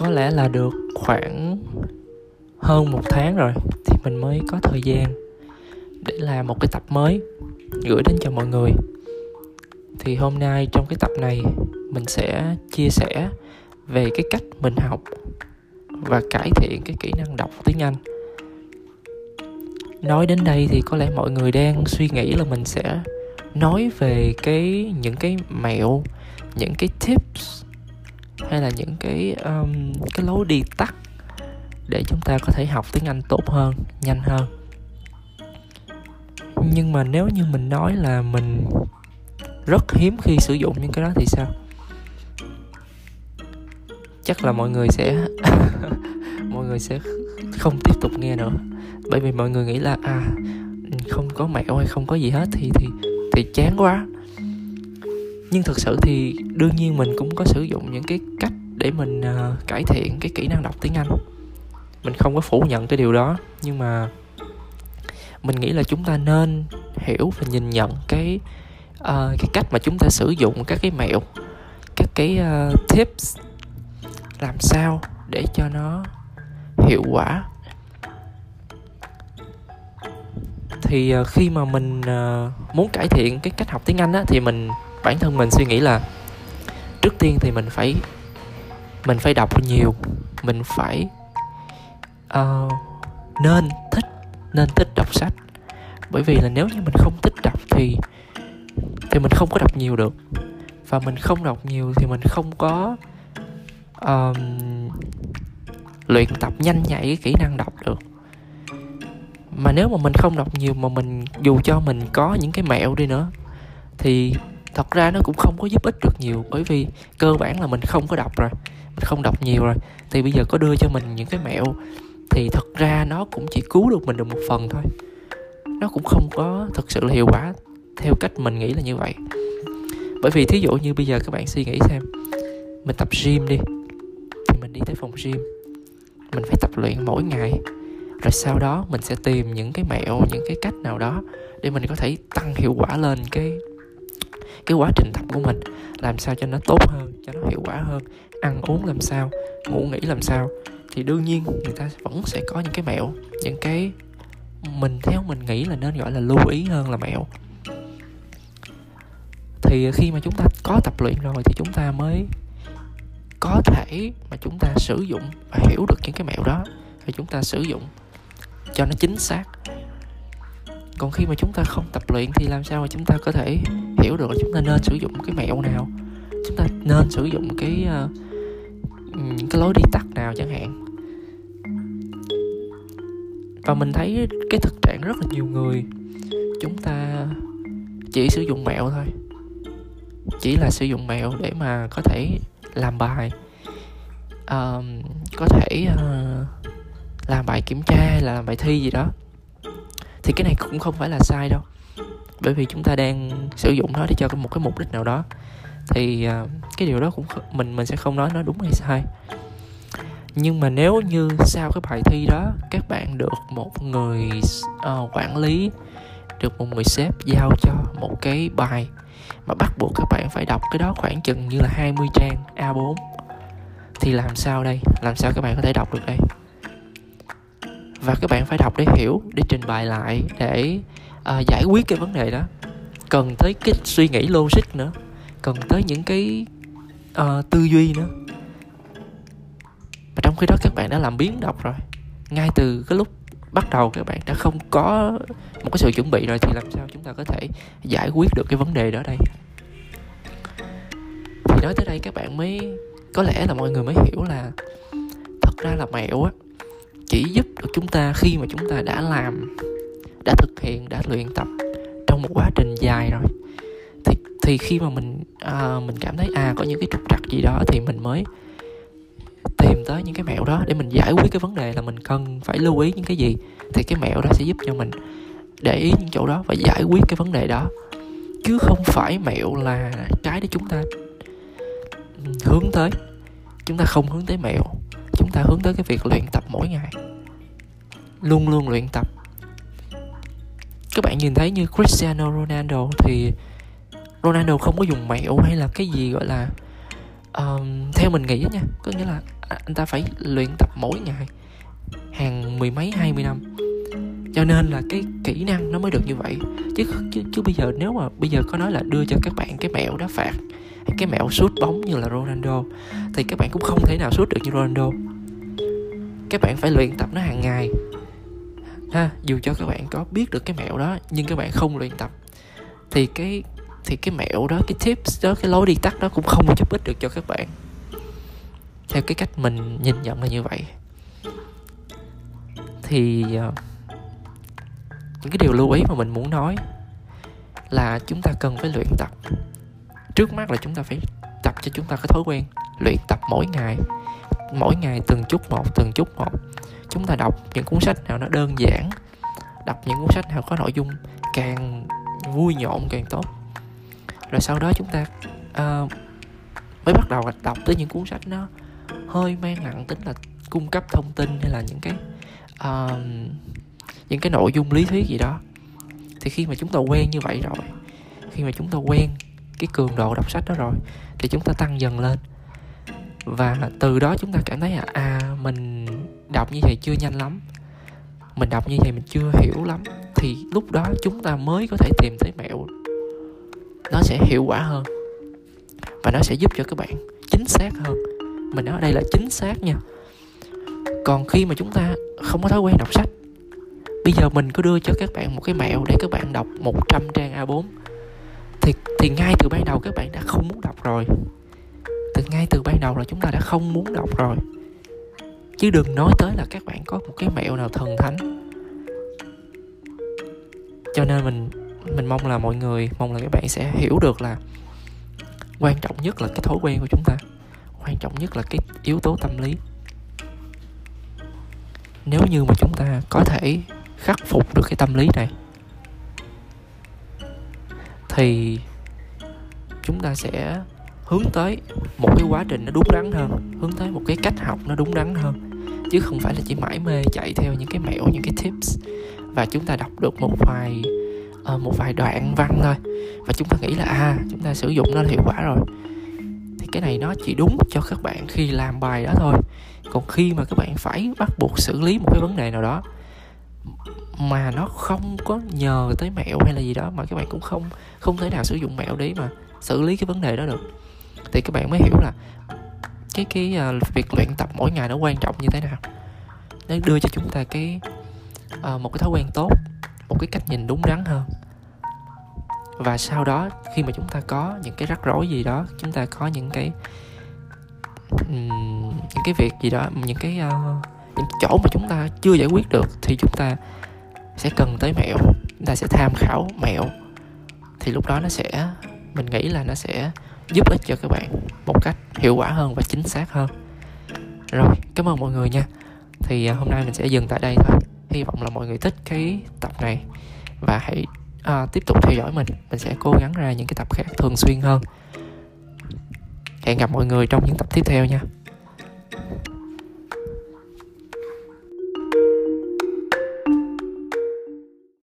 có lẽ là được khoảng hơn một tháng rồi thì mình mới có thời gian để làm một cái tập mới gửi đến cho mọi người. Thì hôm nay trong cái tập này mình sẽ chia sẻ về cái cách mình học và cải thiện cái kỹ năng đọc tiếng anh. Nói đến đây thì có lẽ mọi người đang suy nghĩ là mình sẽ nói về cái, những cái mẹo, những cái tips hay là những cái um, cái lối đi tắt để chúng ta có thể học tiếng anh tốt hơn nhanh hơn. Nhưng mà nếu như mình nói là mình rất hiếm khi sử dụng những cái đó thì sao? Chắc là mọi người sẽ mọi người sẽ không tiếp tục nghe nữa. Bởi vì mọi người nghĩ là à không có mẹo hay không có gì hết thì thì thì chán quá nhưng thực sự thì đương nhiên mình cũng có sử dụng những cái cách để mình uh, cải thiện cái kỹ năng đọc tiếng anh. Mình không có phủ nhận cái điều đó nhưng mà mình nghĩ là chúng ta nên hiểu và nhìn nhận cái uh, cái cách mà chúng ta sử dụng các cái mẹo các cái uh, tips làm sao để cho nó hiệu quả. Thì uh, khi mà mình uh, muốn cải thiện cái cách học tiếng anh á thì mình bản thân mình suy nghĩ là trước tiên thì mình phải mình phải đọc nhiều mình phải uh, nên thích nên thích đọc sách. Bởi vì là nếu như mình không thích đọc thì thì mình không có đọc nhiều được. Và mình không đọc nhiều thì mình không có um, luyện tập nhanh nhạy cái kỹ năng đọc được. Mà nếu mà mình không đọc nhiều mà mình dù cho mình có những cái mẹo đi nữa thì thật ra nó cũng không có giúp ích được nhiều, bởi vì cơ bản là mình không có đọc rồi, mình không đọc nhiều rồi. Thì bây giờ có đưa cho mình những cái mẹo, thì thật ra nó cũng chỉ cứu được mình được một phần thôi. Nó cũng không có thực sự là hiệu quả theo cách mình nghĩ là như vậy. Bởi vì thí dụ như bây giờ các bạn suy nghĩ xem, mình tập gym đi, thì mình đi tới phòng gym, mình phải tập luyện mỗi ngày, rồi sau đó mình sẽ tìm những cái mẹo, những cái cách nào đó để mình có thể tăng hiệu quả lên cái cái quá trình tập của mình, làm sao cho nó tốt hơn, cho nó hiệu quả hơn, ăn uống làm sao, ngủ nghỉ làm sao. Thì đương nhiên người ta vẫn sẽ có những cái mẹo, những cái mình theo mình nghĩ là nên gọi là lưu ý hơn là mẹo. Thì khi mà chúng ta có tập luyện rồi thì chúng ta mới có thể mà chúng ta sử dụng và hiểu được những cái mẹo đó, và chúng ta sử dụng cho nó chính xác còn khi mà chúng ta không tập luyện thì làm sao mà chúng ta có thể hiểu được là chúng ta nên sử dụng cái mẹo nào? Chúng ta nên sử dụng cái uh, cái lối đi tắt nào chẳng hạn. Và mình thấy cái thực trạng rất là nhiều người chúng ta chỉ sử dụng mẹo thôi. Chỉ là sử dụng mẹo để mà có thể làm bài. Uh, có thể uh, làm bài kiểm tra hay là làm bài thi gì đó thì cái này cũng không phải là sai đâu bởi vì chúng ta đang sử dụng nó để cho một cái mục đích nào đó thì uh, cái điều đó cũng mình mình sẽ không nói nó đúng hay sai nhưng mà nếu như sau cái bài thi đó các bạn được một người uh, quản lý được một người sếp giao cho một cái bài mà bắt buộc các bạn phải đọc cái đó khoảng chừng như là 20 trang A4 thì làm sao đây? Làm sao các bạn có thể đọc được đây? Và các bạn phải đọc để hiểu, để trình bày lại, để à, giải quyết cái vấn đề đó. Cần tới cái suy nghĩ logic nữa, cần tới những cái à, tư duy nữa. Và trong khi đó các bạn đã làm biến đọc rồi. Ngay từ cái lúc bắt đầu các bạn đã không có một cái sự chuẩn bị rồi thì làm sao chúng ta có thể giải quyết được cái vấn đề đó đây thì nói tới đây các bạn mới có lẽ là mọi người mới hiểu là thật ra là mẹo á chỉ giúp được chúng ta khi mà chúng ta đã làm đã thực hiện đã luyện tập trong một quá trình dài rồi. Thì thì khi mà mình à, mình cảm thấy à có những cái trục trặc gì đó thì mình mới tìm tới những cái mẹo đó để mình giải quyết cái vấn đề là mình cần phải lưu ý những cái gì. Thì cái mẹo đó sẽ giúp cho mình để ý những chỗ đó và giải quyết cái vấn đề đó. Chứ không phải mẹo là cái để chúng ta ừ, hướng tới. Chúng ta không hướng tới mẹo chúng ta hướng tới cái việc luyện tập mỗi ngày. Luôn luôn luyện tập. Các bạn nhìn thấy như Cristiano Ronaldo thì Ronaldo không có dùng mẹo hay là cái gì gọi là um, theo mình nghĩ nha. Có nghĩa là à, anh ta phải luyện tập mỗi ngày hàng mười mấy hai mươi năm. Cho nên là cái kỹ năng nó mới được như vậy. Chứ chứ, chứ bây giờ nếu mà bây giờ có nói là đưa cho các bạn cái mẹo đá phạt cái mẹo sút bóng như là Ronaldo thì các bạn cũng không thể nào sút được như Ronaldo các bạn phải luyện tập nó hàng ngày. Ha, dù cho các bạn có biết được cái mẹo đó, nhưng các bạn không luyện tập, thì cái thì cái mẹo đó, cái tips đó, cái lối đi tắt đó cũng không giúp ích được cho các bạn. Theo cái cách mình nhìn nhận là như vậy. Thì ờ, những cái điều lưu ý mà mình muốn nói là chúng ta cần phải luyện tập. Trước mắt là chúng ta phải tập cho chúng ta cái thói quen luyện tập mỗi ngày mỗi ngày từng chút một từng chút một. Chúng ta đọc những cuốn sách nào nó đơn giản đọc những cuốn sách nào có nội dung càng vui nhộn càng tốt. Rồi sau đó chúng ta uh, mới bắt đầu đọc tới những cuốn sách nó hơi mang nặng tính là cung cấp thông tin hay là những cái uh, những cái nội dung lý thuyết gì đó. Thì khi mà chúng ta quen như vậy rồi khi mà chúng ta quen cái cường độ đọc sách đó rồi thì chúng ta tăng dần lên và từ đó chúng ta cảm thấy là à mình đọc như vậy chưa nhanh lắm. Mình đọc như vậy mình chưa hiểu lắm. Thì lúc đó chúng ta mới có thể tìm thấy mẹo. Nó sẽ hiệu quả hơn. Và nó sẽ giúp cho các bạn chính xác hơn. Mình nói ở đây là chính xác nha. Còn khi mà chúng ta không có thói quen đọc sách, bây giờ mình có đưa cho các bạn một cái mẹo để các bạn đọc 100 trang A4 thì thì ngay từ ban đầu các bạn đã không muốn đọc rồi từ ngay từ ban đầu là chúng ta đã không muốn đọc rồi. Chứ đừng nói tới là các bạn có một cái mẹo nào thần thánh. Cho nên mình mình mong là mọi người, mong là các bạn sẽ hiểu được là quan trọng nhất là cái thói quen của chúng ta. Quan trọng nhất là cái yếu tố tâm lý. Nếu như mà chúng ta có thể khắc phục được cái tâm lý này, thì chúng ta sẽ hướng tới một cái quá trình nó đúng đắn hơn hướng tới một cái cách học nó đúng đắn hơn. Chứ không phải là chỉ mãi mê chạy theo những cái mẹo những cái tips. Và chúng ta đọc được một vài uh, một vài đoạn văn thôi. Và chúng ta nghĩ là à chúng ta sử dụng nó là hiệu quả rồi. Thì cái này nó chỉ đúng cho các bạn khi làm bài đó thôi. Còn khi mà các bạn phải bắt buộc xử lý một cái vấn đề nào đó mà nó không có nhờ tới mẹo hay là gì đó mà các bạn cũng không không thể nào sử dụng mẹo đấy mà xử lý cái vấn đề đó được thì các bạn mới hiểu là cái cái uh, việc luyện tập mỗi ngày nó quan trọng như thế nào. Nó đưa cho chúng ta cái uh, một cái thói quen tốt một cái cách nhìn đúng đắn hơn. Và sau đó khi mà chúng ta có những cái rắc rối gì đó chúng ta có những cái um, những cái việc gì đó những cái uh, những chỗ mà chúng ta chưa giải quyết được thì chúng ta sẽ cần tới mẹo chúng ta sẽ tham khảo mẹo. Thì lúc đó nó sẽ mình nghĩ là nó sẽ giúp ích cho các bạn một cách hiệu quả hơn và chính xác hơn. Rồi cảm ơn mọi người nha. Thì à, hôm nay mình sẽ dừng tại đây thôi. Hy vọng là mọi người thích cái tập này và hãy à, tiếp tục theo dõi mình. Mình sẽ cố gắng ra những cái tập khác thường xuyên hơn. Hẹn gặp mọi người trong những tập tiếp theo nha.